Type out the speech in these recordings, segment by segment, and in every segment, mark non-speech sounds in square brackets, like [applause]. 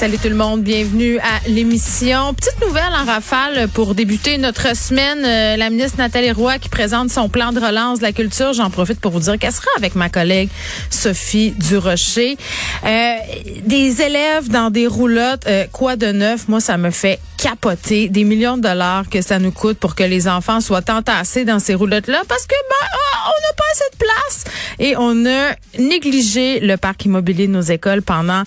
Salut tout le monde, bienvenue à l'émission. Petite nouvelle en rafale pour débuter notre semaine. Euh, la ministre Nathalie Roy qui présente son plan de relance de la culture. J'en profite pour vous dire qu'elle sera avec ma collègue Sophie Durocher. Euh, des élèves dans des roulottes, euh, quoi de neuf? Moi, ça me fait capoter des millions de dollars que ça nous coûte pour que les enfants soient entassés dans ces roulottes-là parce que ben, ah, on n'a pas assez de place et on a négligé le parc immobilier de nos écoles pendant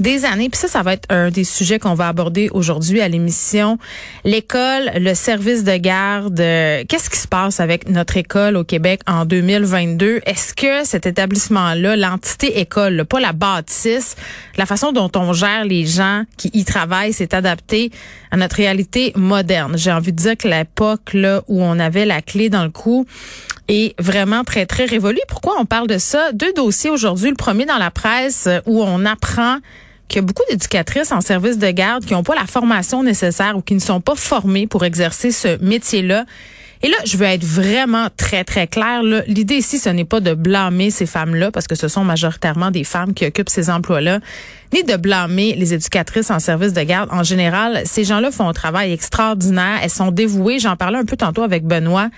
des années. Puis ça, ça va être un des sujets qu'on va aborder aujourd'hui à l'émission. L'école, le service de garde. Euh, qu'est-ce qui se passe avec notre école au Québec en 2022? Est-ce que cet établissement-là, l'entité école, pas la bâtisse, la façon dont on gère les gens qui y travaillent, s'est adapté à notre réalité moderne? J'ai envie de dire que l'époque où on avait la clé dans le cou est vraiment très, très révolue. Pourquoi on parle de ça? Deux dossiers aujourd'hui. Le premier dans la presse où on apprend qu'il y a beaucoup d'éducatrices en service de garde qui n'ont pas la formation nécessaire ou qui ne sont pas formées pour exercer ce métier-là. Et là, je veux être vraiment très, très claire. L'idée ici, ce n'est pas de blâmer ces femmes-là, parce que ce sont majoritairement des femmes qui occupent ces emplois-là, ni de blâmer les éducatrices en service de garde. En général, ces gens-là font un travail extraordinaire. Elles sont dévouées. J'en parlais un peu tantôt avec Benoît.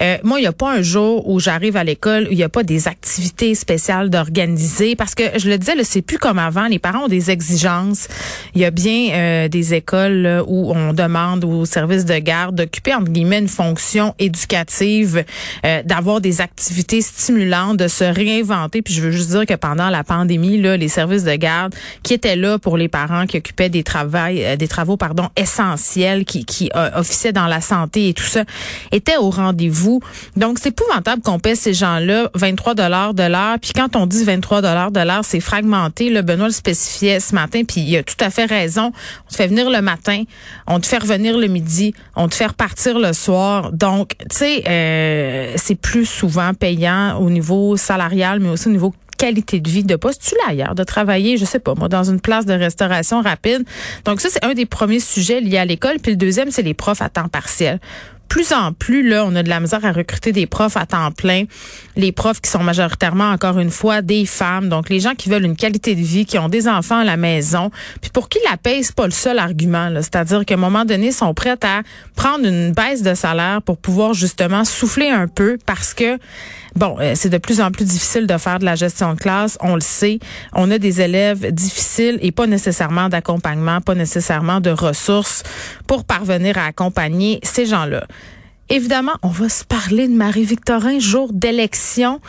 Euh, moi, il n'y a pas un jour où j'arrive à l'école où il n'y a pas des activités spéciales d'organiser parce que je le disais, c'est plus comme avant. Les parents ont des exigences. Il y a bien euh, des écoles où on demande aux services de garde d'occuper entre guillemets une fonction éducative, euh, d'avoir des activités stimulantes, de se réinventer. Puis je veux juste dire que pendant la pandémie, là, les services de garde qui étaient là pour les parents qui occupaient des travaux, des travaux pardon essentiels, qui, qui officiaient dans la santé et tout ça, étaient au rendez-vous donc, c'est épouvantable qu'on paie ces gens-là 23 dollars de l'heure. Puis quand on dit 23 dollars de l'heure, c'est fragmenté. Le Benoît le spécifiait ce matin, puis il a tout à fait raison. On te fait venir le matin, on te fait revenir le midi, on te fait repartir le soir. Donc, tu sais, euh, c'est plus souvent payant au niveau salarial, mais aussi au niveau qualité de vie de postuler ailleurs, de travailler, je sais pas, moi, dans une place de restauration rapide. Donc ça, c'est un des premiers sujets liés à l'école. Puis le deuxième, c'est les profs à temps partiel plus en plus, là, on a de la misère à recruter des profs à temps plein. Les profs qui sont majoritairement, encore une fois, des femmes. Donc, les gens qui veulent une qualité de vie, qui ont des enfants à la maison. Puis pour qui la paye, c'est pas le seul argument. C'est-à-dire qu'à un moment donné, ils sont prêts à prendre une baisse de salaire pour pouvoir justement souffler un peu parce que Bon, euh, c'est de plus en plus difficile de faire de la gestion de classe, on le sait. On a des élèves difficiles et pas nécessairement d'accompagnement, pas nécessairement de ressources pour parvenir à accompagner ces gens-là. Évidemment, on va se parler de Marie-Victorin, jour d'élection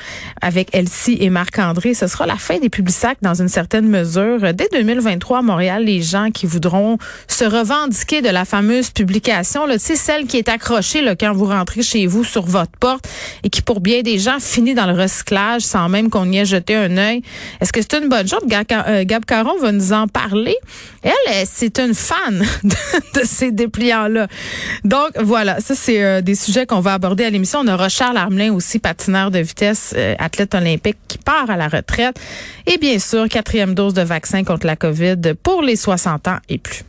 avec Elsie et Marc-André. Ce sera la fin des publics dans une certaine mesure. Dès 2023 à Montréal, les gens qui voudront se revendiquer de la fameuse publication, là, celle qui est accrochée là, quand vous rentrez chez vous sur votre porte et qui, pour bien des gens, finit dans le recyclage sans même qu'on y ait jeté un œil. Est-ce que c'est une bonne chose? Gab euh, Caron va nous en parler. Elle, c'est une fan [laughs] de, ces dépliants-là. Donc, voilà, ça, c'est euh, des sujets qu'on va aborder à l'émission. On aura Charles Armelin aussi, patineur de vitesse, euh, athlète olympique, qui part à la retraite. Et bien sûr, quatrième dose de vaccin contre la COVID pour les 60 ans et plus.